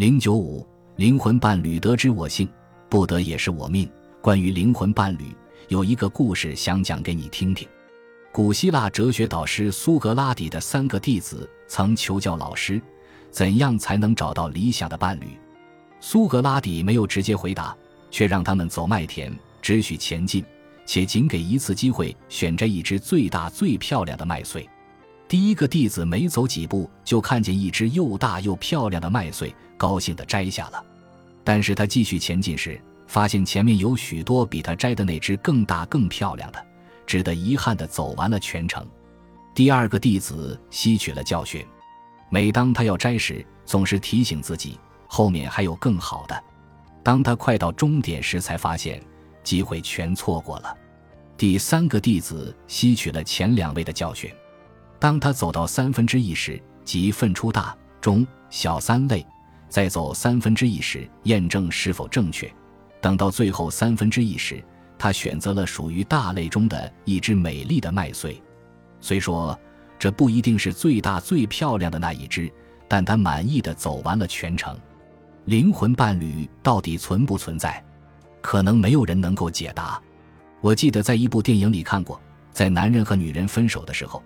零九五灵魂伴侣得知我性，不得也是我命。关于灵魂伴侣，有一个故事想讲给你听听。古希腊哲学导师苏格拉底的三个弟子曾求教老师，怎样才能找到理想的伴侣？苏格拉底没有直接回答，却让他们走麦田，只许前进，且仅给一次机会选摘一只最大最漂亮的麦穗。第一个弟子没走几步，就看见一只又大又漂亮的麦穗，高兴地摘下了。但是他继续前进时，发现前面有许多比他摘的那只更大更漂亮的，只得遗憾地走完了全程。第二个弟子吸取了教训，每当他要摘时，总是提醒自己后面还有更好的。当他快到终点时，才发现机会全错过了。第三个弟子吸取了前两位的教训。当他走到三分之一时，即分出大、中、小三类，再走三分之一时，验证是否正确。等到最后三分之一时，他选择了属于大类中的一只美丽的麦穗。虽说这不一定是最大最漂亮的那一只，但他满意的走完了全程。灵魂伴侣到底存不存在？可能没有人能够解答。我记得在一部电影里看过，在男人和女人分手的时候。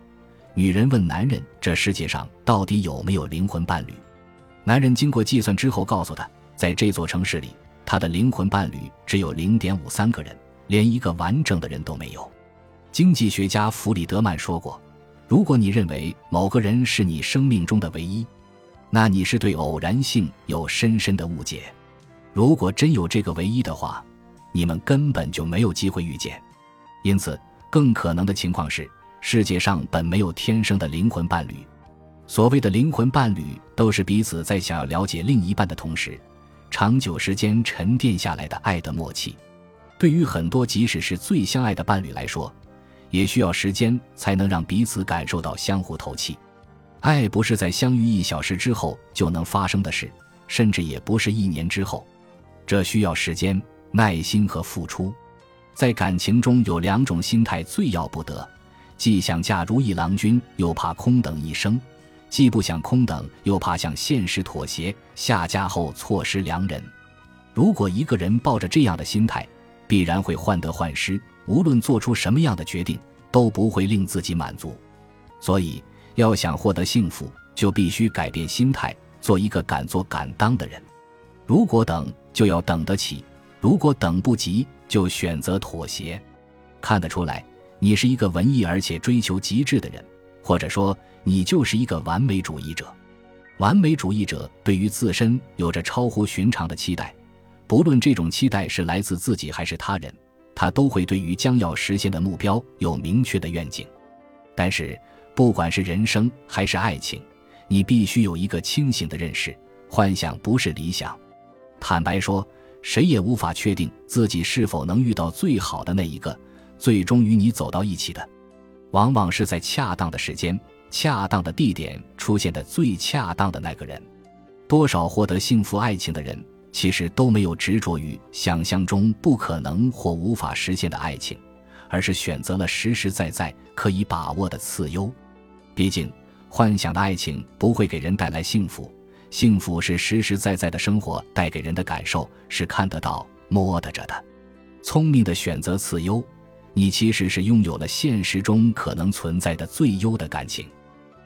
女人问男人：“这世界上到底有没有灵魂伴侣？”男人经过计算之后告诉她：“在这座城市里，他的灵魂伴侣只有零点五三个人，连一个完整的人都没有。”经济学家弗里德曼说过：“如果你认为某个人是你生命中的唯一，那你是对偶然性有深深的误解。如果真有这个唯一的话，你们根本就没有机会遇见。因此，更可能的情况是。”世界上本没有天生的灵魂伴侣，所谓的灵魂伴侣，都是彼此在想要了解另一半的同时，长久时间沉淀下来的爱的默契。对于很多即使是最相爱的伴侣来说，也需要时间才能让彼此感受到相互透气。爱不是在相遇一小时之后就能发生的事，甚至也不是一年之后，这需要时间、耐心和付出。在感情中有两种心态最要不得。既想嫁如意郎君，又怕空等一生；既不想空等，又怕向现实妥协，下嫁后错失良人。如果一个人抱着这样的心态，必然会患得患失，无论做出什么样的决定，都不会令自己满足。所以，要想获得幸福，就必须改变心态，做一个敢做敢当的人。如果等，就要等得起；如果等不及，就选择妥协。看得出来。你是一个文艺而且追求极致的人，或者说你就是一个完美主义者。完美主义者对于自身有着超乎寻常的期待，不论这种期待是来自自己还是他人，他都会对于将要实现的目标有明确的愿景。但是，不管是人生还是爱情，你必须有一个清醒的认识：幻想不是理想。坦白说，谁也无法确定自己是否能遇到最好的那一个。最终与你走到一起的，往往是在恰当的时间、恰当的地点出现的最恰当的那个人。多少获得幸福爱情的人，其实都没有执着于想象中不可能或无法实现的爱情，而是选择了实实在在可以把握的次优。毕竟，幻想的爱情不会给人带来幸福，幸福是实实在在的生活带给人的感受，是看得到、摸得着的。聪明的选择次优。你其实是拥有了现实中可能存在的最优的感情。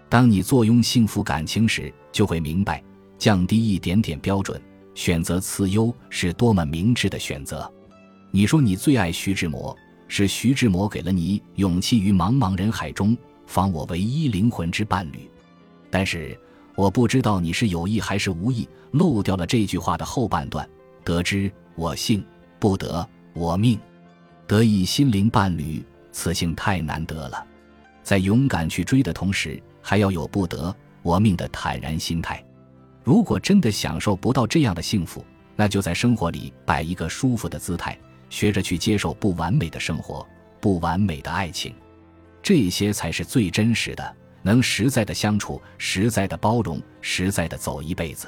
当你坐拥幸福感情时，就会明白，降低一点点标准，选择次优是多么明智的选择。你说你最爱徐志摩，是徐志摩给了你勇气于茫茫人海中访我唯一灵魂之伴侣。但是我不知道你是有意还是无意漏掉了这句话的后半段。得知我幸，不得我命。得一心灵伴侣，此幸太难得了。在勇敢去追的同时，还要有不得我命的坦然心态。如果真的享受不到这样的幸福，那就在生活里摆一个舒服的姿态，学着去接受不完美的生活、不完美的爱情。这些才是最真实的，能实在的相处、实在的包容、实在的走一辈子。